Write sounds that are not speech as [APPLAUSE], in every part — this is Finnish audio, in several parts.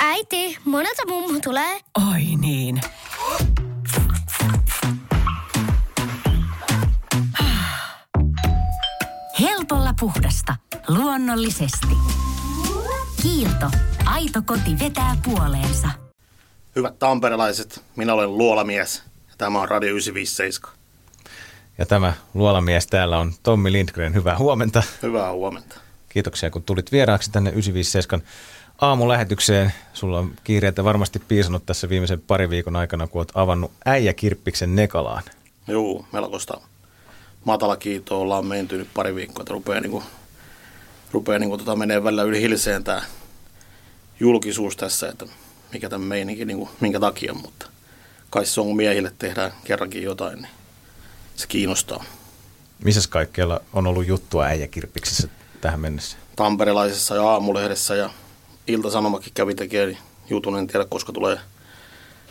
Äiti, monelta mummu tulee? Oi niin. Helpolla puhdasta. Luonnollisesti. Kiilto. Aito koti vetää puoleensa. Hyvät tamperelaiset, minä olen Luolamies ja tämä on Radio 957. Ja tämä luolamies täällä on Tommi Lindgren. Hyvää huomenta. Hyvää huomenta. Kiitoksia, kun tulit vieraaksi tänne 957 aamulähetykseen. Sulla on kiireitä varmasti piisannut tässä viimeisen pari viikon aikana, kun olet avannut äijäkirppiksen Nekalaan. Joo, melkoista matala kiito ollaan menty nyt pari viikkoa, että rupeaa, niin kuin, rupeaa niin kuin, tota, menee välillä yli hilseen tämä julkisuus tässä, että mikä tämä meininki, niin kuin, minkä takia, mutta kai se on, kun miehille tehdään kerrankin jotain, niin se kiinnostaa. Missä kaikkialla on ollut juttua äijäkirppiksessä tähän mennessä? Tamperelaisessa ja aamulehdessä ja Ilta-Sanomakin kävi tekemään jutun, en tiedä koska tulee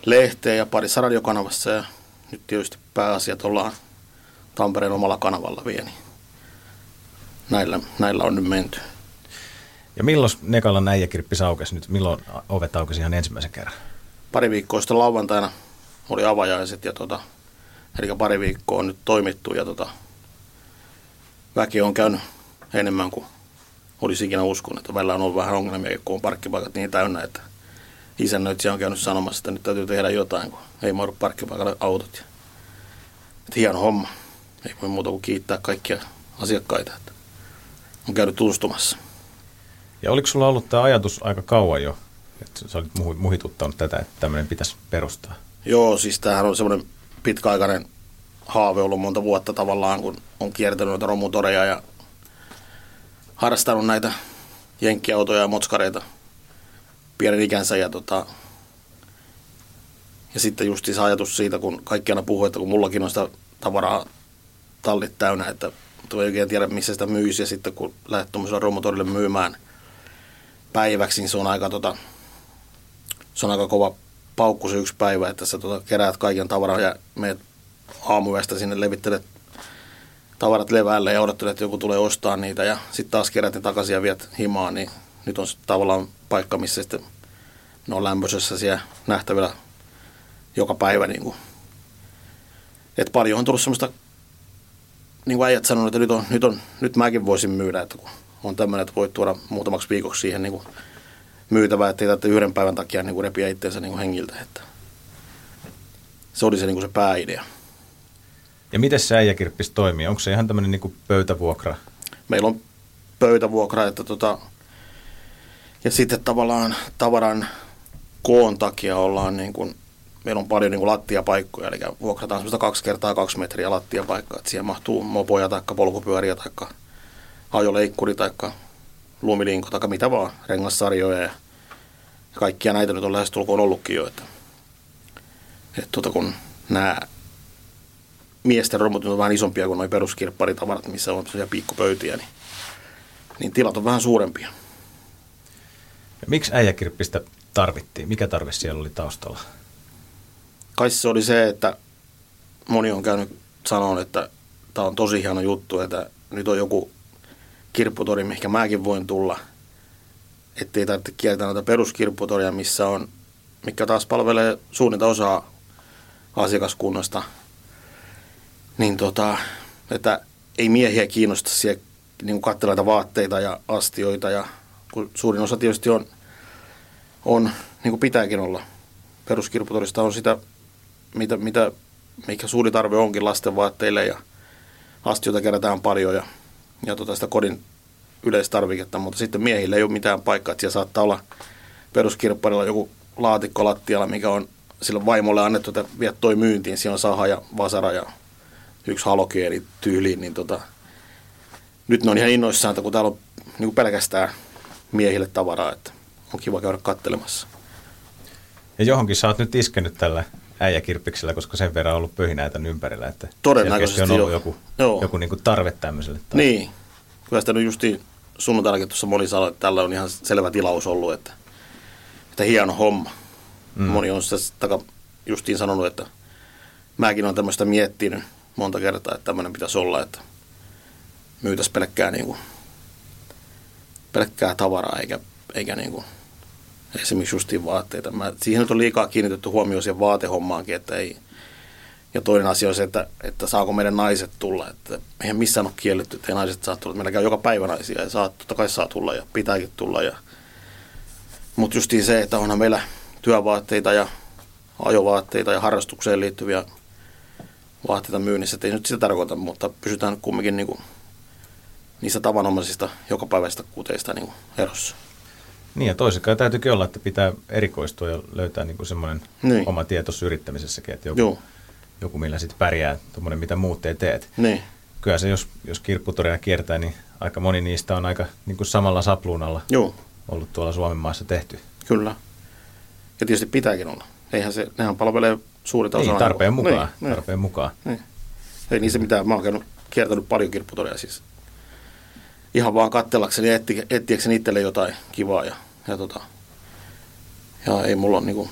lehteen ja parissa radiokanavassa ja nyt tietysti pääasiat ollaan Tampereen omalla kanavalla vielä. Niin näillä, näillä on nyt menty. Ja milloin Nekalan äijäkirppi saukesi nyt? Milloin ovet aukesi ihan ensimmäisen kerran? Pari viikkoa sitten lauantaina oli avajaiset ja tota, eli pari viikkoa on nyt toimittu ja tota, väki on käynyt enemmän kuin olisi ikinä uskonut, että välillä on ollut vähän ongelmia, kun on parkkipaikat niin täynnä, että isännöitsijä on käynyt sanomassa, että nyt täytyy tehdä jotain, kun ei mahdu parkkipaikalle autot. Että hieno homma. Ei voi muuta kuin kiittää kaikkia asiakkaita, että on käynyt tutustumassa. Ja oliko sulla ollut tämä ajatus aika kauan jo, että sä olit muhituttanut tätä, että tämmöinen pitäisi perustaa? Joo, siis tämähän on semmoinen pitkäaikainen haave ollut monta vuotta tavallaan, kun on kiertänyt noita romutoreja ja harrastanut näitä jenkkiautoja ja motskareita pienen ikänsä ja tota, ja sitten just se ajatus siitä, kun kaikki aina puhuu, että kun mullakin on sitä tavaraa tallit täynnä, että ei oikein tiedä, missä sitä myisi. Ja sitten kun lähdet tuommoisella romotorille myymään päiväksi, niin se on aika, tota, se on aika kova paukku se yksi päivä, että sä tota, keräät kaiken tavaran ja meet aamuyöstä sinne levittelet tavarat leväälle ja odottelet, että joku tulee ostaa niitä ja sitten taas kerät ne takaisin ja viet himaan, niin nyt on tavallaan paikka, missä sitten ne on lämpöisessä siellä nähtävillä joka päivä. Niin kuin. Et paljon on tullut semmoista, niin kuin äijät sanonut, että nyt, on, nyt, on, nyt mäkin voisin myydä, että kun on tämmöinen, että voit tuoda muutamaksi viikoksi siihen niin kuin myytävää, ettei tarvitse yhden päivän takia niin kuin repiä itseensä niin kuin hengiltä. Että se oli se, niin kuin se pääidea. Ja miten se äijäkirppis toimii? Onko se ihan tämmöinen niin pöytävuokra? Meillä on pöytävuokra, että tota, ja sitten tavallaan tavaran koon takia ollaan niin kuin, meillä on paljon niin kuin lattiapaikkoja, eli vuokrataan semmoista kaksi kertaa kaksi metriä lattiapaikkaa, että siihen mahtuu mopoja tai polkupyöriä tai ajoleikkuri tai lumilinko tai mitä vaan, rengassarjoja ja kaikkia näitä nyt on lähestulkoon ollutkin jo, että, että tuota, kun nämä miesten romutit on vähän isompia kuin nuo peruskirpparitavarat, missä on sellaisia piikkupöytiä, niin, niin tilat on vähän suurempia. Ja miksi äijäkirppistä tarvittiin? Mikä tarve siellä oli taustalla? Kai se oli se, että moni on käynyt sanoa, että tämä on tosi hieno juttu, että nyt on joku kirpputori, mihin mäkin voin tulla. Että ei tarvitse kiertää noita peruskirpputoria, missä on, mikä taas palvelee suunnita osaa asiakaskunnasta. Niin tota, että ei miehiä kiinnosta siellä niin katsella vaatteita ja astioita ja kun suurin osa tietysti on, on niin kuin pitääkin olla. Peruskirpputorista on sitä, mitä, mitä, mikä suuri tarve onkin lasten vaatteille ja astioita kerätään paljon ja, ja tota sitä kodin yleistarviketta, mutta sitten miehillä ei ole mitään paikkaa, että siellä saattaa olla peruskirpparilla joku laatikko lattialla, mikä on sillä vaimolle annettu, että viet toi myyntiin, siellä on saha ja vasara ja yksi halokeeli tyyliin, niin tota, nyt ne on ihan innoissaan, että kun täällä on niin kuin pelkästään miehille tavaraa, että on kiva käydä kattelemassa. Ja johonkin sä oot nyt iskenyt tällä äijäkirppiksellä, koska sen verran on ollut pöhinäitä ympärillä, että Todennäköisesti on ollut jo. joku, Joo. joku niin kuin tarve tämmöiselle. Taas. Niin. Kyllä sitä nyt justiin sunnuntainakin tuossa moni sanoi, että tällä on ihan selvä tilaus ollut, että, että hieno homma. Mm. Moni on sitä taka justiin sanonut, että mäkin olen tämmöistä miettinyt monta kertaa, että tämmöinen pitäisi olla, että myytäisi pelkkää niin kuin pelkkää tavaraa eikä, eikä niin kuin esimerkiksi justiin vaatteita. Mä, siihen nyt on liikaa kiinnitetty huomioon siihen vaatehommaankin, että ei, ja toinen asia on se, että, että saako meidän naiset tulla. Että eihän missään ole kielletty, että naiset saa tulla. Meillä käy joka päivä naisia ja saa, totta kai saa tulla ja pitääkin tulla. Ja... Mutta justiin se, että onhan meillä työvaatteita ja ajovaatteita ja harrastukseen liittyviä vaatteita myynnissä. Et ei nyt sitä tarkoita, mutta pysytään kumminkin niin kuin niistä tavanomaisista jokapäiväisistä kuteista niin kuin erossa. Niin ja toisekaan täytyykin olla, että pitää erikoistua ja löytää niin semmoinen Niin. oma tieto yrittämisessäkin, että joku, Joo, joku millä sitten pärjää, tuommoinen mitä muut ei teet. niin, Kyllä se, jos, jos kirpputoria kiertää, niin aika moni niistä on aika niin kuin samalla sapluunalla joo, ollut tuolla Suomen maassa tehty. kyllä. Ja tietysti pitääkin olla. Eihän se, nehän palvelee suurinta osaa. Niin, tarpeen mukaan. Niin, niin, tarpeen mukaan. niin. Ei niissä mitään. Mä oon käynyt, kiertänyt paljon kirpputoria siis. Ihan vaan kattellakseni ja etti, etsiäkseni itselle jotain kivaa. Ja, ja, tota, ja ei mulla ole niinku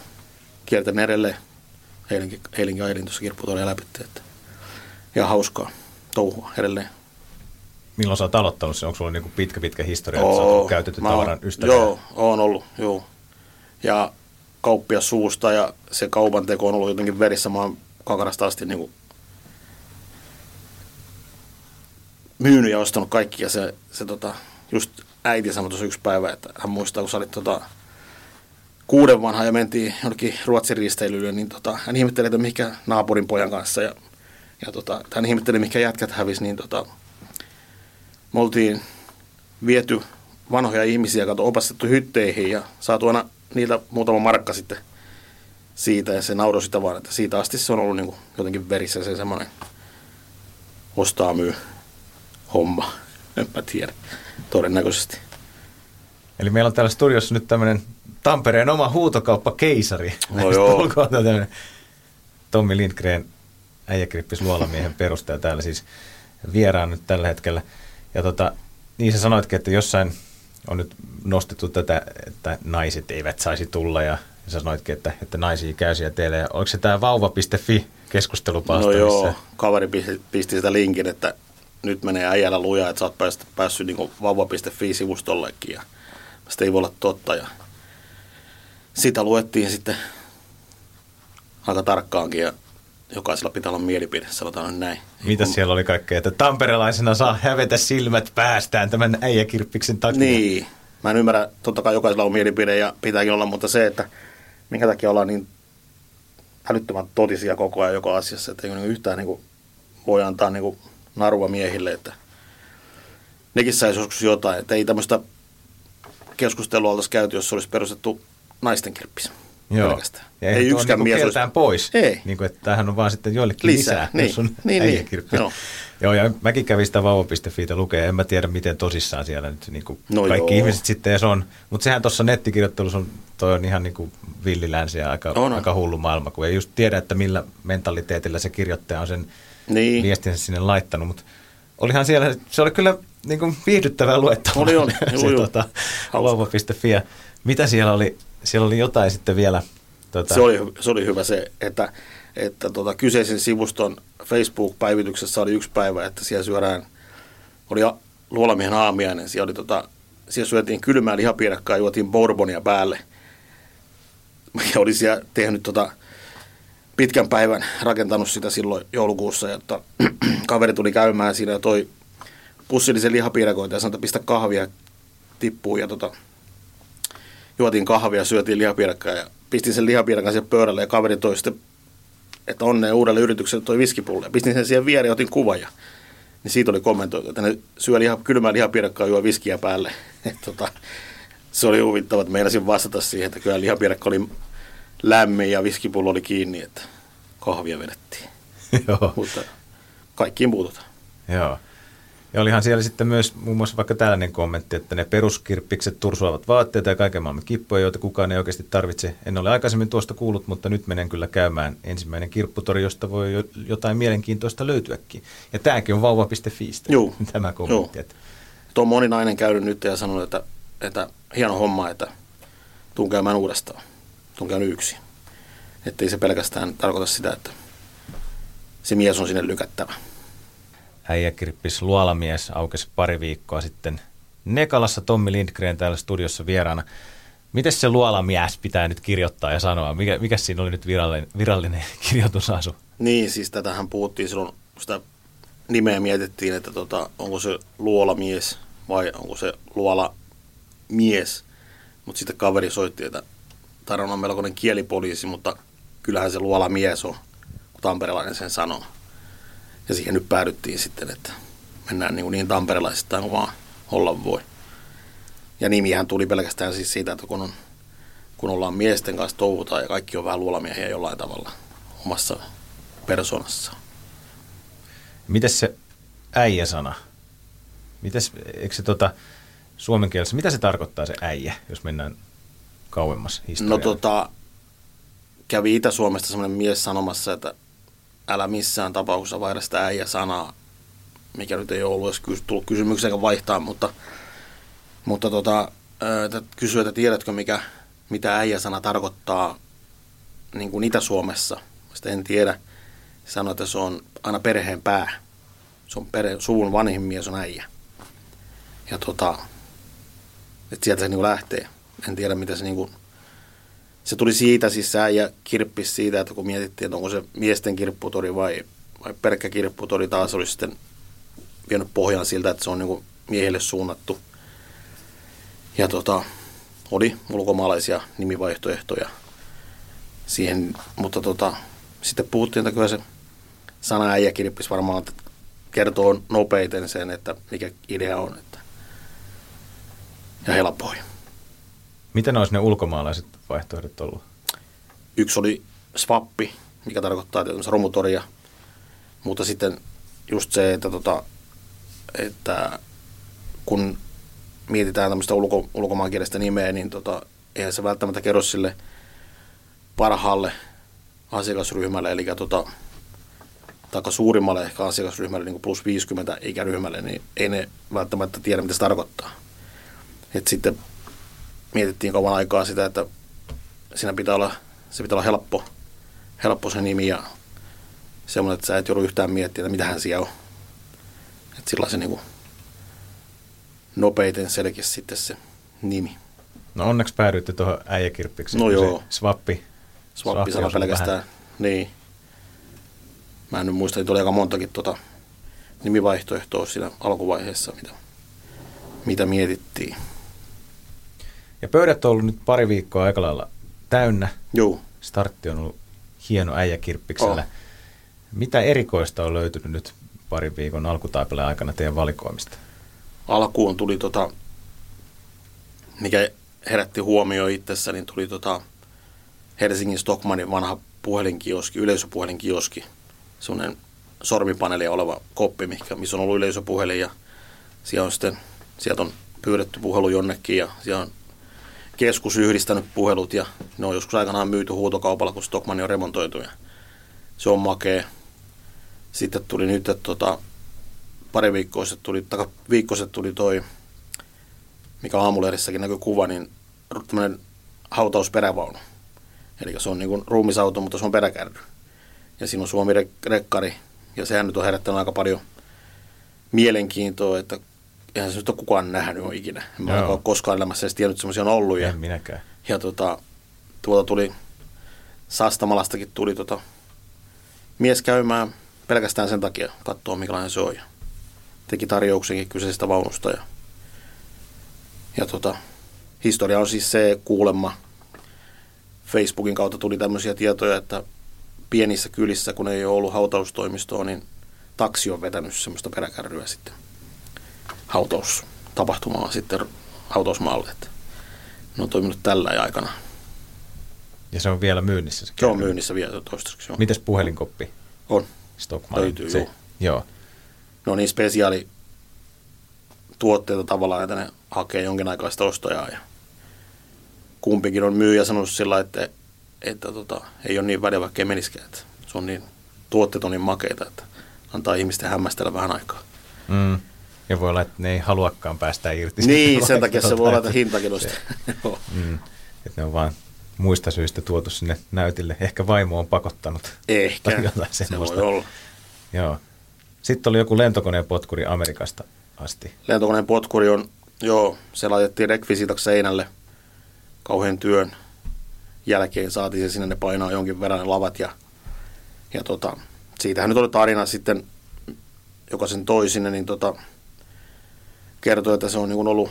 kiertänyt edelleen. Eilenkin, eilenkin ajelin tuossa kirpputoria läpi. Että ihan hauskaa touhua edelleen. Milloin sä oot aloittanut sen? Onko sulla niin pitkä, pitkä historia, että sä oot käytetty tavaran ystävä? Joo, on ollut, joo. Ja kauppia suusta ja se kaupan teko on ollut jotenkin verissä. Oon kakarasta asti niin kuin myynyt ja ostanut kaikki. Ja se, se tota, just äiti sanoi tuossa yksi päivä, että hän muistaa, kun sä olit tota, kuuden vanha ja mentiin jonnekin Ruotsin risteilylle, niin tota, hän ihmetteli, että mikä naapurin pojan kanssa. Ja, ja tota, hän ihmetteli, mikä jätkät hävisi, niin tota, me oltiin viety vanhoja ihmisiä, kato, opastettu hytteihin ja saatu aina niiltä muutama markka sitten siitä ja se nauroi sitä vaan, että siitä asti se on ollut niin kuin jotenkin verissä se semmoinen ostaa myy homma. En mä tiedä. Todennäköisesti. Eli meillä on täällä studiossa nyt tämmöinen Tampereen oma huutokauppa keisari. No joo. [LAUGHS] Tommi Lindgren, äijäkrippis luolamiehen perustaja täällä siis vieraan nyt tällä hetkellä. Ja tota, niin sä sanoitkin, että jossain on nyt nostettu tätä, että naiset eivät saisi tulla ja sä sanoitkin, että, että naisia käy siellä teille. Ja oliko se tämä vauva.fi keskustelupalsta? No joo, kaveri pisti, pisti sitä linkin, että nyt menee äijällä lujaa, että sä oot päässyt, päässyt niin vauva.fi-sivustollekin ja sitä ei voi olla totta. Ja sitä luettiin sitten aika tarkkaankin ja jokaisella pitää olla mielipide, sanotaan näin. Mitä Kun- siellä oli kaikkea, että tamperelaisena saa hävetä silmät päästään tämän äijäkirppiksen takia. Niin. Mä en ymmärrä, totta kai jokaisella on mielipide ja pitääkin olla, mutta se, että minkä takia ollaan niin älyttömän totisia koko ajan joka asiassa, että ei niin yhtään niin kuin, voi antaa niin kuin, narua miehille, että nekin saisi joskus jotain, että ei tämmöistä keskustelua oltaisi käyty, jos olisi perustettu naisten kirppis. Joo. Pelkästään. Ja ei yksikään niinku mies keltään olisi... pois. Ei. Niin kuin, että tämähän on vaan sitten joillekin lisää, Lisää, niin. jos on Niin, niin. Joo. Joo, ja mäkin kävin sitä vauva.fiitä lukea, en mä tiedä miten tosissaan siellä nyt niin kuin No kaikki joo. ihmiset sitten edes on. Mutta sehän tuossa nettikirjoittelussa on, toi on ihan niin kuin villilänsi ja aika, On, on. aika hullu maailma, kun ei just tiedä, että millä mentaliteetillä se kirjoittaja on sen Niin. viestinsä sinne laittanut, mutta olihan siellä, se oli kyllä niin kuin viihdyttävää luettavaa. Oli, oli. [LAUGHS] se Juu, tota. Ja Mitä siellä oli? Siellä oli jotain sitten vielä. Tota, Se oli, se oli hyvä se, että, että tota, kyseisen sivuston Facebook-päivityksessä oli yksi päivä, että siellä syödään, oli luolamiehen aamiainen, siellä, oli, tota, siellä syötiin kylmää lihapiirakkaa juotiin bourbonia päälle. Ja oli siellä tehnyt tota, pitkän päivän, rakentanut sitä silloin joulukuussa, ja tota, [CLEARS THROAT] kaveri tuli käymään siinä ja toi pussillisen lihapiirakoita ja sanoi, että pistä kahvia tippuu ja tota, juotiin kahvia, syötiin lihapiirakkaa ja pistin sen lihapiirakan siihen pöydälle ja kaveri toi sitten, että onnea uudelle yritykselle toi viskipulle. Pistin sen siihen viereen ja otin kuvan ja niin siitä oli kommentoitu, että ne syö liha, kylmää lihapiirakkaa ja juo viskiä päälle. [LAUGHS] Et tota, se oli huvittava, että meinasin vastata siihen, että kyllä lihapiirakka oli lämmin ja viskipullo oli kiinni, että kahvia vedettiin. [LAUGHS] Joo. Mutta kaikkiin puututaan. Joo. Ja olihan siellä sitten myös muun muassa vaikka tällainen kommentti, että ne peruskirppikset tursuavat vaatteita ja kaiken maailman kippoja, joita kukaan ei oikeasti tarvitse. En ole aikaisemmin tuosta kuullut, mutta nyt menen kyllä käymään ensimmäinen kirpputori, josta voi jo- jotain mielenkiintoista löytyäkin. Ja tämäkin on vauva.fiistä, Juu. tämä kommentti. Että Tuo on moni nainen käynyt nyt ja sanonut, että, että hieno homma, että tuun käymään uudestaan. Tuun käynyt yksi. Että ei se pelkästään tarkoita sitä, että se mies on sinne lykättävä. Äijäkirppis luolamies aukesi pari viikkoa sitten Nekalassa Tommi Lindgren täällä studiossa vieraana. Miten se luolamies pitää nyt kirjoittaa ja sanoa? Mikä, mikä siinä oli nyt virallinen, virallinen [LAUGHS] kirjoitusasu? Niin, siis tätähän puhuttiin silloin, kun sitä nimeä mietittiin, että tota, onko se luolamies vai onko se luolamies. Mutta sitten kaveri soitti, että tarina on melkoinen kielipoliisi, mutta kyllähän se luolamies on, kun tamperelainen sen sanoo. Ja siihen nyt päädyttiin sitten, että mennään niin, niin tamperelaisittain kuin vaan olla voi. Ja nimihän tuli pelkästään siis siitä, että kun, on, kun ollaan miesten kanssa touhutaan ja kaikki on vähän luolamiehiä jollain tavalla omassa persoonassa. Mites se äijä-sana? Mites, eikö se tota, suomen kielessä, mitä se tarkoittaa se äijä, jos mennään kauemmas historiaan? No tota, kävi Itä-Suomesta semmoinen mies sanomassa, että älä missään tapauksessa vaihda sitä äijä-sanaa, mikä nyt ei ollut edes tullut kysymyksen vaihtaa, mutta, mutta tota, kysyy, että tiedätkö mikä, mitä äijä-sana tarkoittaa niin kuin Itä-Suomessa. Sitten en tiedä. Sanoi, että se on aina perheen pää. Se on perhe, suvun vanhin mies on äijä. Ja tota, että sieltä se niin kuin lähtee. En tiedä, mitä se niin kuin, se tuli siitä, se äijä kirppisi siitä, että kun mietittiin, että onko se miesten kirpputori vai, vai pelkkä kirpputori, taas olisi sitten vienyt pohjan siltä, että se on niin miehille suunnattu. Ja tota, oli ulkomaalaisia nimivaihtoehtoja siihen, mutta tota, sitten puhuttiin, että kyllä se sana äijäkirppis varmaan kertoo nopeiten sen, että mikä idea on. Että, ja helpoi. Miten olisi ne ulkomaalaiset vaihtoehdot ollut? Yksi oli swappi, mikä tarkoittaa tietysti romutoria, mutta sitten just se, että, tota, että kun mietitään tämmöistä ulko, ulkomaankielistä nimeä, niin tota, eihän se välttämättä kerro sille parhaalle asiakasryhmälle, eli tota, tai suurimmalle ehkä asiakasryhmälle, niin kuin plus 50 ikäryhmälle, niin ei ne välttämättä tiedä, mitä se tarkoittaa. Et sitten mietittiin kauan aikaa sitä, että siinä pitää olla, se pitää olla helppo, helppo se nimi ja semmoinen, että sä et joudu yhtään miettimään, että mitähän siellä on. Että sillä se niin nopeiten selkeä sitten se nimi. No onneksi päädyitte tuohon äijäkirppikseen. No joo. Swappi. Swappi sana pelkästään. Vähän. Niin. Mä en nyt muista, että oli aika montakin tuota nimivaihtoehtoa siinä alkuvaiheessa, mitä, mitä mietittiin. Ja pöydät on ollut nyt pari viikkoa aika lailla täynnä. Joo. Startti on ollut hieno äijäkirppiksellä. Oh. Mitä erikoista on löytynyt nyt parin viikon alkutaipeleen aikana teidän valikoimista? Alkuun tuli tota, mikä herätti huomioon itsessä, niin tuli tota Helsingin Stockmanin vanha puhelinkioski, yleisöpuhelinkioski. Sellainen sormipaneeli oleva koppi, missä on ollut yleisöpuhelin ja siellä on sitten, sieltä on pyydetty puhelu jonnekin ja siellä on keskus yhdistänyt puhelut ja ne on joskus aikanaan myyty huutokaupalla, kun Stockmanni on remontoitu ja se on makea. Sitten tuli nyt, että tota, pari viikkoa sitten tuli, taka, viikko sitten tuli toi, mikä aamulehdessäkin näkyy kuva, niin tämmöinen hautausperävaunu. Eli se on niin kuin ruumisauto, mutta se on peräkärry. Ja siinä on Suomi-rekkari, ja sehän nyt on herättänyt aika paljon mielenkiintoa, että eihän se nyt ole kukaan nähnyt ole ikinä. En mä ole koskaan elämässä edes tiennyt, että semmoisia on ollut. En ja, minäkään. Ja tota, tuolta tuli, Sastamalastakin tuli tota, mies käymään pelkästään sen takia katsoa, minkälainen se on. Ja teki tarjouksenkin kyseisestä vaunusta. Ja, ja tota, historia on siis se kuulemma, Facebookin kautta tuli tämmöisiä tietoja, että pienissä kylissä, kun ei ole ollut hautaustoimistoa, niin taksi on vetänyt semmoista peräkärryä sitten hautaustapahtumaa sitten hautausmaalle. Että ne on toiminut tällä aikana. Ja se on vielä myynnissä? Se, se on myynnissä vielä toistaiseksi. Mites puhelinkoppi? On. Stockmann. Löytyy, se, joo. joo. No niin spesiaali tuotteita tavallaan, että ne hakee jonkin ostojaa. Ja kumpikin on myyjä sanonut sillä, että, että tota, ei ole niin väliä, vaikka ei. Että se on niin, tuotteet on niin makeita, että antaa ihmisten hämmästellä vähän aikaa. Mm. Ja voi olla, että ne ei haluakaan päästä irti. Niin, sen [LAUGHS] takia se voi olla, että hintakin [LAUGHS] mm, että ne on vaan muista syistä tuotu sinne näytille. Ehkä vaimo on pakottanut. Ehkä, se voi olla. Joo. Sitten oli joku lentokoneen potkuri Amerikasta asti. Lentokoneen potkuri on Joo, se laitettiin rekvisiitaksi seinälle kauhean työn jälkeen. Saatiin se sinne, ne painaa jonkin verran ne lavat ja, ja tota, siitähän nyt oli tarina sitten, joka sen toi sinne, niin tota, kertoi, että se on niin ollut,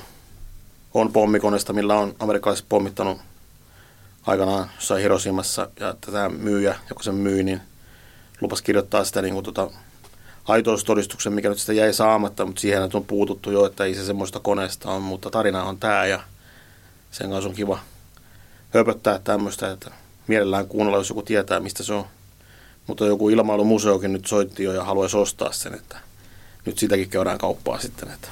on pommikonesta, millä on amerikkalaiset pommittanut aikanaan jossain Hiroshimassa, ja että tämä myyjä, joka sen myy, niin lupasi kirjoittaa sitä niin kuin tota, aitoustodistuksen, mikä nyt sitä jäi saamatta, mutta siihen on puututtu jo, että ei se semmoista koneesta on, mutta tarina on tämä ja sen kanssa on kiva höpöttää tämmöistä, että mielellään kuunnella, jos joku tietää, mistä se on. Mutta joku ilmailumuseokin nyt soitti jo ja haluaisi ostaa sen, että nyt sitäkin käydään kauppaa sitten, että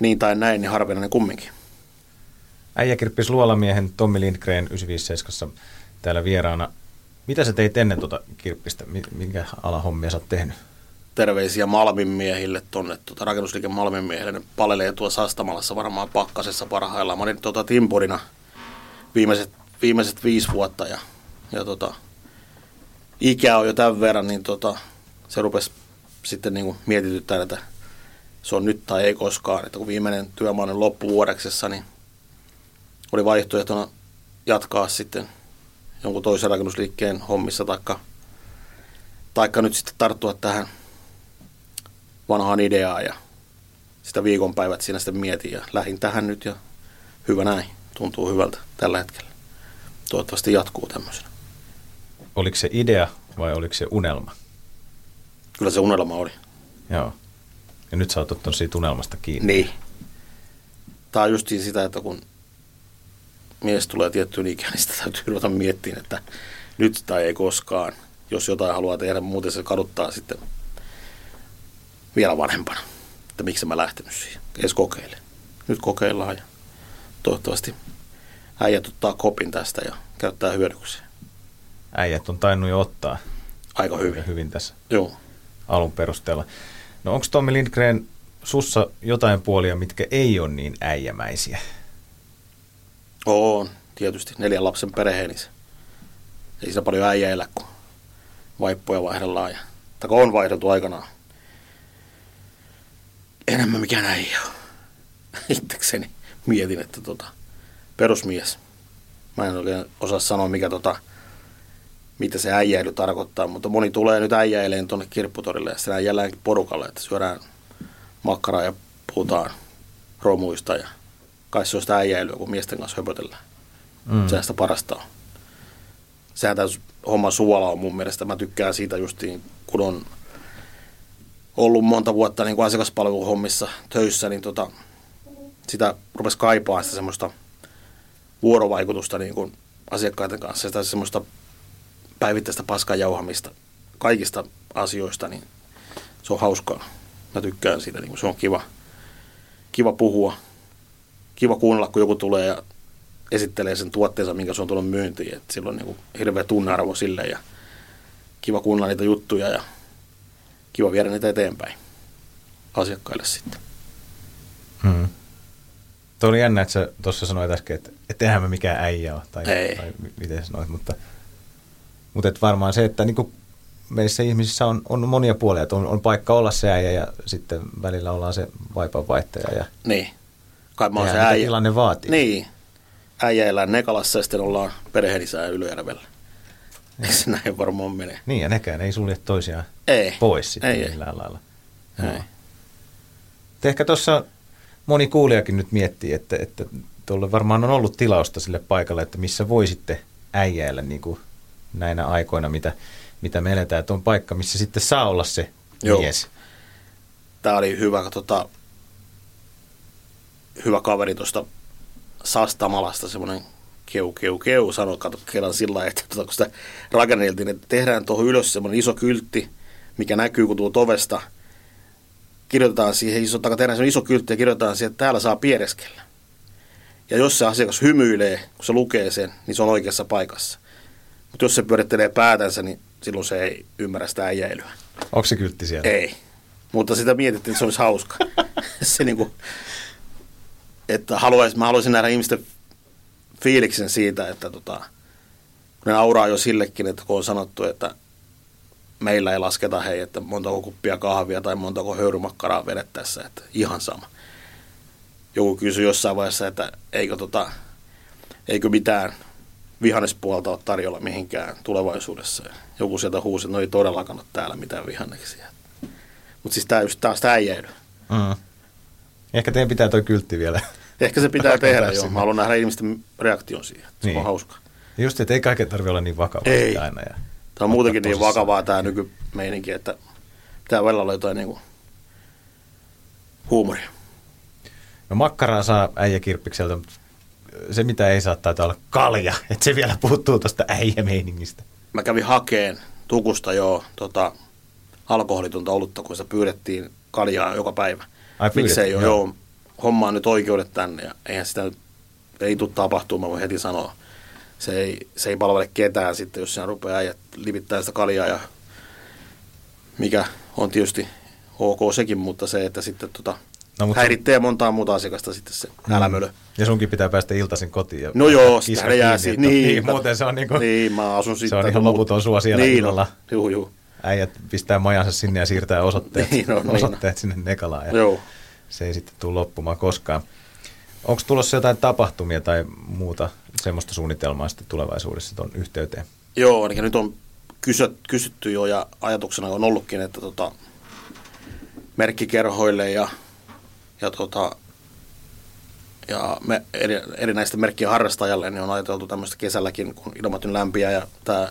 niin tai näin, niin harvinainen kumminkin. Äijäkirppis Luolamiehen Tommi Lindgren 957 täällä vieraana. Mitä sä teit ennen tuota kirppistä? Minkä alahommia sä oot tehnyt? Terveisiä Malmin miehille tuonne, tuota, rakennusliike Malmin miehille. Ne palelee tuossa Sastamalassa varmaan pakkasessa parhaillaan. Mä olin tuota, Timpurina viimeiset, viimeiset viisi vuotta ja, ja tota, ikä on jo tämän verran, niin tota, se rupesi sitten niin mietityttää, että se on nyt tai ei koskaan. Että kun viimeinen työmaa on loppuvuodeksessa, niin oli vaihtoehtona jatkaa sitten jonkun toisen rakennusliikkeen hommissa, taikka, taikka nyt sitten tarttua tähän vanhaan ideaan ja sitä viikonpäivät siinä sitten mietin ja lähdin tähän nyt ja hyvä näin. Tuntuu hyvältä tällä hetkellä. Toivottavasti jatkuu tämmöisenä. Oliko se idea vai oliko se unelma? Kyllä se unelma oli. Joo. Ja nyt sä oot ottanut siitä unelmasta kiinni. Niin. Tämä on justiin sitä, että kun mies tulee tiettyyn ikään, niin sitä täytyy ruveta miettimään, että nyt tai ei koskaan. Jos jotain haluaa tehdä, muuten se kaduttaa sitten vielä vanhempana. Että miksi mä lähtenyt siihen. Edes kokeile. Nyt kokeillaan ja toivottavasti äijät ottaa kopin tästä ja käyttää hyödykseen. Äijät on tainnut jo ottaa. Aika hyvin. Hyvin tässä Joo. alun perusteella. No onko Tommi Lindgren sussa jotain puolia, mitkä ei ole niin äijämäisiä? On, tietysti. Neljän lapsen perheeni. Niin ei sitä paljon äijä elä, kun vaippoja vaihdellaan. Ja, tai on vaihdeltu aikanaan. Enemmän mikään äijä. [LAUGHS] Itsekseni mietin, että tota, perusmies. Mä en oikein osaa sanoa, mikä tota, mitä se äijäily tarkoittaa, mutta moni tulee nyt äijäileen tuonne kirpputorille ja sitten äijällään porukalle, että syödään makkaraa ja puhutaan romuista ja kai se on sitä äijäilyä, kun miesten kanssa höpötellään. Mm. Sehän sitä parasta on. Sehän tämä homma suola on mun mielestä. Mä tykkään siitä justiin, kun on ollut monta vuotta niin kuin asiakaspalveluhommissa töissä, niin tota, sitä rupesi kaipaa sitä semmoista vuorovaikutusta niin kuin asiakkaiden kanssa, sitä semmoista päivittäistä paskan jauhamista kaikista asioista, niin se on hauskaa. Mä tykkään siitä, niin se on kiva, kiva puhua kiva kuunnella, kun joku tulee ja esittelee sen tuotteensa, minkä se on tullut myyntiin. Et silloin on niin hirveä tunnearvo sille ja kiva kuunnella niitä juttuja ja kiva viedä niitä eteenpäin asiakkaille sitten. Hmm. Tuo oli jännä, että sä tuossa sanoit äsken, että, että eihän me mikään äijä ole, tai, Ei. tai miten sanoit, mutta, mutta et varmaan se, että niin meissä ihmisissä on, on monia puolia, että on, on paikka olla se äijä ja sitten välillä ollaan se vaipanvaihtaja. Ja, niin kai mä oon se äijä. tilanne vaatii. Niin. Äijä elää Nekalassa ja sitten ollaan perheenisää Ylöjärvellä. Se näin varmaan mene? Niin, ja nekään ei sulje toisiaan ei. pois sitten ei, millään ei. lailla. Ei. Ehkä tuossa moni kuulijakin nyt miettii, että, että tuolle varmaan on ollut tilausta sille paikalle, että missä voisitte äijäillä niin kuin näinä aikoina, mitä, mitä me eletään. Että on paikka, missä sitten saa olla se Joo. mies. Tämä oli hyvä. Tota, hyvä kaveri tuosta Sastamalasta, semmoinen keu, keu, keu, sanoi, kato kerran sillä että tuota, kun sitä rakenneltiin, että tehdään tuohon ylös semmoinen iso kyltti, mikä näkyy, kun tuo ovesta. Kirjoitetaan siihen, iso, tehdään semmoinen iso kyltti ja kirjoitetaan siihen, että täällä saa piereskellä. Ja jos se asiakas hymyilee, kun se lukee sen, niin se on oikeassa paikassa. Mutta jos se pyörittelee päätänsä, niin silloin se ei ymmärrä sitä äijäilyä. Onko se kyltti siellä? Ei. Mutta sitä mietittiin, että se olisi hauska. [LAUGHS] se niinku, että haluais, mä haluaisin nähdä ihmisten fiiliksen siitä, että tota, ne nauraa jo sillekin, että kun on sanottu, että meillä ei lasketa hei, että montako kuppia kahvia tai montako höyrymakkaraa vedettäessä, että ihan sama. joku kysyi jossain vaiheessa, että eikö, tota, eikö mitään vihannespuolta ole tarjolla mihinkään tulevaisuudessa. Joku sieltä huusi, että no ei todellakaan ole täällä mitään vihanneksia. Mutta siis tämä just taas äijäily. Mm. Ehkä teidän pitää toi kyltti vielä. [LAUGHS] Ehkä se pitää tehdä, joo. Mä haluan nähdä ihmisten reaktion siihen. Se Niin. on hauska. Just, että ei kaiken tarvitse olla niin vakavaa Ei. aina. Ja Tämä on muutenkin niin vakavaa tämä nykymeininki, että pitää välillä olla jotain niinku huumoria. No makkaraa saa äijäkirppikseltä, mutta se mitä ei saa taitaa olla kalja. [LAUGHS] Että se vielä puuttuu tuosta äijämeiningistä. Mä kävin hakeen Tukusta jo tota, alkoholitonta olutta, kun sitä pyydettiin kaljaa joka päivä. Ai Miksei pyydettiin, ole, joo. joo. Hommaan nyt oikeudet tänne ja eihän sitä nyt, ei tule tapahtumaan, mä voin heti sanoa. Se ei, se ei palvele ketään sitten, jos siinä rupeaa äijät livittää sitä kaljaa ja mikä on tietysti ok sekin, mutta se, että sitten tota, No, no, mutta- häiritsee montaa muuta asiakasta sitten se älämölö. Ja sunkin pitää päästä iltaisin kotiin. Ja No joo, sitä ne jää siihen. että- Niin, niin, muuten se on niinku, Niin, mä asun se on ihan loputon sua siellä niin, illalla. No, juu, juu. Äijät pistää majansa sinne ja siirtää osoitteet, [LAUGHS] Niin niin osoitteet sinne Nekalaan. Ja Joo. se ei sitten tule loppumaan koskaan. Onko tulossa jotain tapahtumia tai muuta semmoista suunnitelmaa sitten tulevaisuudessa tuon yhteyteen? Joo, eli nyt on kysyt, kysytty jo ja ajatuksena on ollutkin, että tota, merkkikerhoille ja, ja, tota, ja me, eri, erinäisten merkkien harrastajalle niin on ajateltu tämmöistä kesälläkin, kun ilmat on lämpiä ja tämä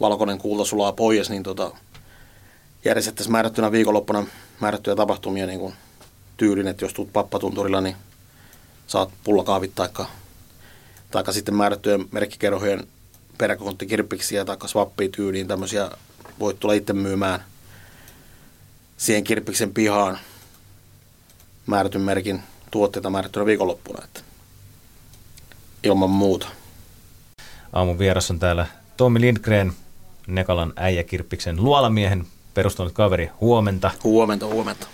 valkoinen kulta sulaa pois, niin tota, järjestettäisiin määrättynä viikonloppuna määrättyjä tapahtumia niin kuin tyylin, että jos tuut pappatunturilla, niin saat pullakaavit taikka tai sitten määrättyjen merkkikerhojen peräkonttikirppiksiä tai swappia tyyliin tämmöisiä voit tulla itse myymään siihen kirppiksen pihaan määrätyn merkin tuotteita määrättynä viikonloppuna. Että ilman muuta. Aamun vieras on täällä Tommi Lindgren, Nekalan äijäkirppiksen luolamiehen perustanut kaveri huomenta. Huomenta, huomenta.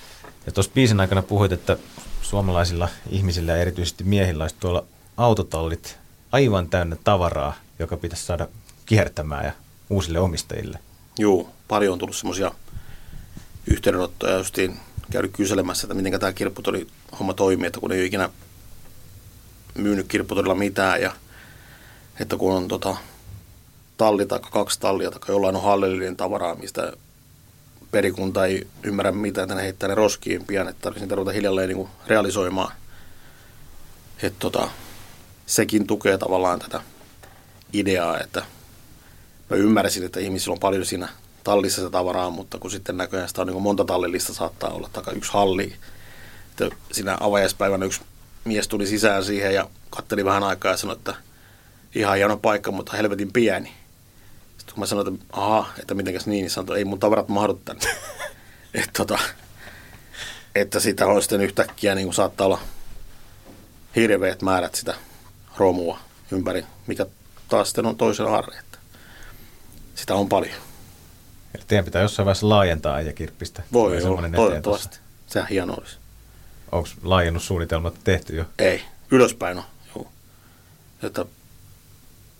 Ja tuossa biisin aikana puhuit, että suomalaisilla ihmisillä ja erityisesti miehillä olisi tuolla autotallit aivan täynnä tavaraa, joka pitäisi saada kiertämään ja uusille omistajille. Juu, paljon on tullut semmoisia yhteydenottoja justiin käynyt kyselemässä, että miten tämä kirpputori homma toimii, että kun ei ole ikinä myynyt kirpputorilla mitään ja että kun on tota, talli tai kaksi tallia tai jollain on hallellinen tavaraa, mistä perikunta ei ymmärrä mitään, että ne heittää ne roskiin pian, että tarvitsisi niitä ruveta hiljalleen niin kuin realisoimaan. Että tota, sekin tukee tavallaan tätä ideaa, että mä ymmärsin, että ihmisillä on paljon siinä tallissa sitä tavaraa, mutta kun sitten näköjään sitä on niin monta tallillista saattaa olla, tai yksi halli. Että siinä avajaispäivänä yksi mies tuli sisään siihen ja katteli vähän aikaa ja sanoi, että ihan hieno paikka, mutta helvetin pieni. Sitten kun mä sanoin, että aha, että mitenkäs niin, niin sanoin, että ei mun tavarat mahdu tänne. [LAUGHS] että, tota, että sitä on sitten yhtäkkiä niin saattaa olla hirveät määrät sitä romua ympäri, mikä taas sitten on toisen arre. Sitä on paljon. Teidän pitää jossain vaiheessa laajentaa äijäkirppistä. Voi olla, toivottavasti. Sehän hieno olisi. Onko laajennussuunnitelmat tehty jo? Ei, ylöspäin on. Juu. Että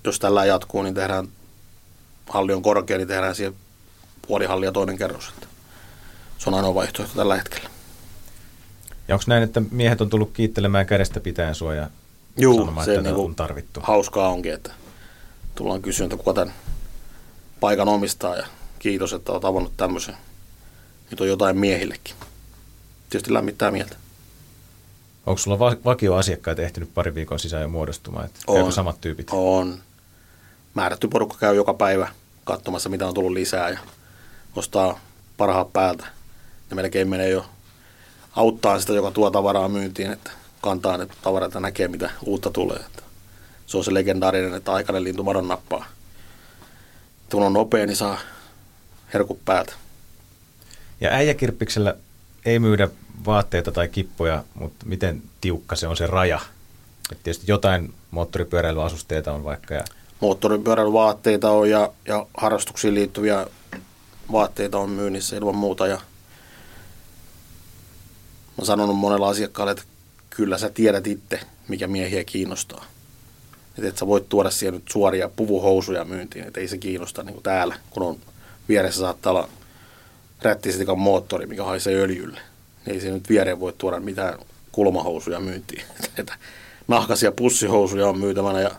jos tällä jatkuu, niin tehdään, halli on korkea, niin tehdään siihen puoli hallia toinen kerros. Että se on ainoa vaihtoehto tällä hetkellä. Ja onko näin, että miehet on tullut kiittelemään kädestä pitäen sua ja Juu, sanomaan, se että niinku on tarvittu? hauskaa onkin, että tullaan kysyä, että kuka tämän paikan omistaa ja kiitos, että olet avannut tämmöisen. Nyt on jotain miehillekin. Tietysti lämmittää mieltä. Onko sulla va- vakioasiakkaita ehtinyt pari viikon sisään jo muodostumaan? Että On. samat tyypit? On. Määrätty porukka käy joka päivä katsomassa, mitä on tullut lisää ja ostaa parhaat päältä. Ja melkein menee jo auttaa sitä, joka tuo tavaraa myyntiin, että kantaa ne tavarat ja näkee, mitä uutta tulee. Että se on se legendaarinen, että aikainen lintu madon nappaa. Kun on nopea, niin saa herkut päältä. Ja äijäkirppiksellä ei myydä vaatteita tai kippoja, mutta miten tiukka se on se raja? Et tietysti jotain moottoripyöräilyasusteita on vaikka ja Moottoripyörän vaatteita on ja, ja harrastuksiin liittyviä vaatteita on myynnissä ilman muuta. Ja mä sanonut monella asiakkaalle, että kyllä sä tiedät itse, mikä miehiä kiinnostaa. Että et sä voit tuoda siihen nyt suoria puvuhousuja myyntiin, että ei se kiinnosta niin kuin täällä, kun on vieressä saattaa olla rättisetikan moottori, mikä haisee öljylle. Ei se nyt viereen voi tuoda mitään kulmahousuja myyntiin. [LAUGHS] Että nahkaisia pussihousuja on myytävänä ja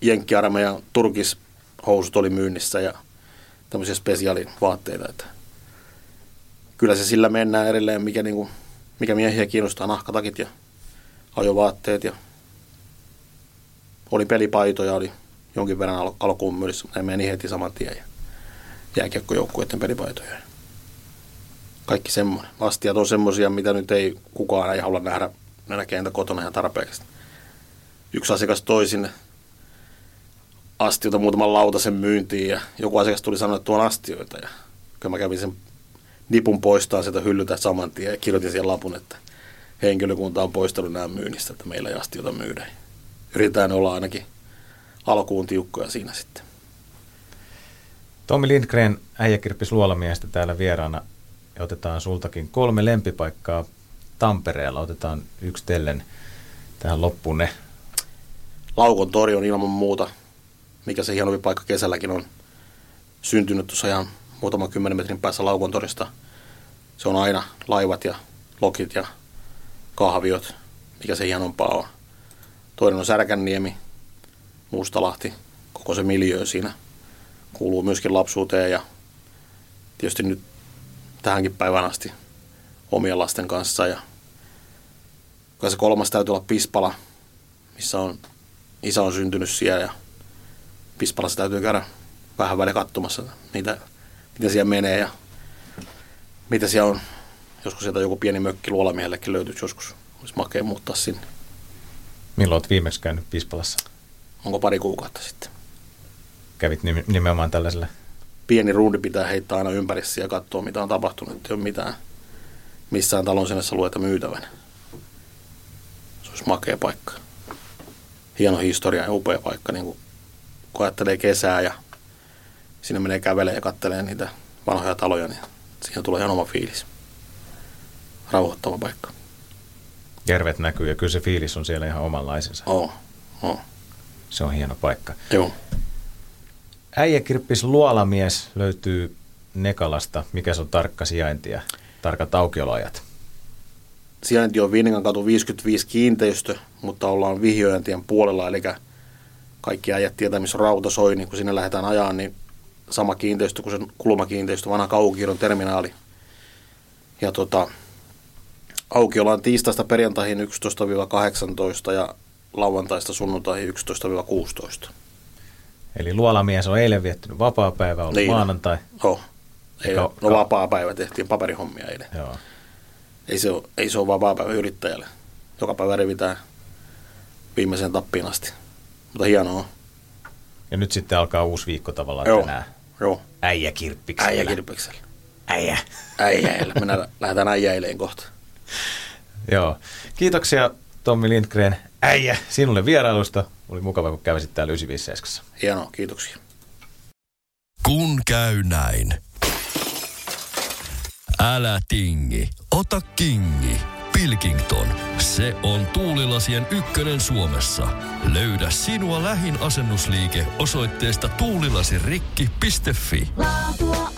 jenkkiarmeijan turkishousut oli myynnissä ja tämmöisiä spesiaalivaatteita. Että kyllä se sillä mennään edelleen, mikä, niin kuin, mikä miehiä kiinnostaa, nahkatakit ja ajovaatteet ja oli pelipaitoja, oli jonkin verran al- alkuun myydessä, mutta ne meni heti saman tien. Jääkiekkojoukkueiden pelipaitoja. Kaikki semmoinen. Astiat on semmoisia, mitä nyt ei kukaan ei halua nähdä, ne näkee kotona ihan tarpeeksi. Yksi asiakas toi sinne astioita muutaman lautasen myyntiin ja joku asiakas tuli sanoa, että tuon astioita ja kyllä mä kävin sen nipun poistaa sieltä hyllytä saman tien ja kirjoitin siihen lapun, että henkilökunta on poistanut nämä myynnistä, että meillä ei astioita myydä. Yritetään olla ainakin alkuun tiukkoja siinä sitten. Tommi Lindgren, äijäkirppis luolamiestä täällä vieraana. Ja otetaan sultakin kolme lempipaikkaa Tampereella. Otetaan yksi tellen tähän loppuun ne. Laukon tori on ilman muuta, mikä se hienompi paikka kesälläkin on syntynyt tuossa ihan muutaman kymmenen metrin päässä Laukon torista. Se on aina laivat ja lokit ja kahviot, mikä se hienompaa on. Toinen on Särkänniemi, Mustalahti, koko se miljö siinä kuuluu myöskin lapsuuteen ja tietysti nyt tähänkin päivään asti omien lasten kanssa. Ja kai se kolmas täytyy olla Pispala, missä on, isä on syntynyt siellä ja Pispalassa täytyy käydä vähän väliä katsomassa niitä, miten siellä menee ja mitä siellä on. Joskus sieltä joku pieni mökki luolamiehellekin löytyy joskus. Olisi makea muuttaa sinne. Milloin olet viimeksi käynyt Pispalassa? Onko pari kuukautta sitten? Kävit nimenomaan tällaisella? Pieni rundi pitää heittää aina ympärissä ja katsoa, mitä on tapahtunut. Ei ole mitään missään talon senessä lueta myytävänä. Se olisi makea paikka. Hieno historia ja upea paikka, niin kun ajattelee kesää ja sinne menee kävelee ja kattelee niitä vanhoja taloja, niin siihen tulee ihan oma fiilis. Rauhoittava paikka. Järvet näkyy ja kyllä se fiilis on siellä ihan omanlaisensa. Oo, oo. Se on hieno paikka. Joo. Äijäkirppis Luolamies löytyy Nekalasta. Mikä se on tarkka sijainti ja tarkat aukioloajat? Sijainti on Viiningan katu 55 kiinteistö, mutta ollaan Vihjojantien puolella, eli kaikki äijät tietää, missä on rautasoi, niin kun sinne lähdetään ajaa, niin sama kiinteistö kuin se kulmakiinteistö, vanha kaukukirjon terminaali. Ja tota, auki ollaan tiistaista perjantaihin 11-18 ja lauantaista sunnuntaihin 11-16. Eli luolamies on eilen viettänyt vapaa-päivä, ollut niin. maanantai. Oh. Ei, ka- no vapaa-päivä tehtiin paperihommia eilen. Joo. Ei se ole, ei se ole vapaa-päivä yrittäjälle. Joka päivä revitään viimeiseen tappiin asti. Mutta hienoa. Ja nyt sitten alkaa uusi viikko tavallaan Joo. tänään. Joo. Äijäkirppiksellä. Äijäkirppiksellä. Äijä. Äijäillä. Mennään, lähdetään äijäileen kohta. Joo. Kiitoksia Tommi Lindgren. Äijä, sinulle vierailusta. Oli mukava, kun kävisit täällä 957. Hienoa, kiitoksia. Kun käy näin. Älä tingi, ota kingi. Pilkington, se on tuulilasien ykkönen Suomessa. Löydä sinua lähin asennusliike osoitteesta tuulilasirikki.fi. Laatua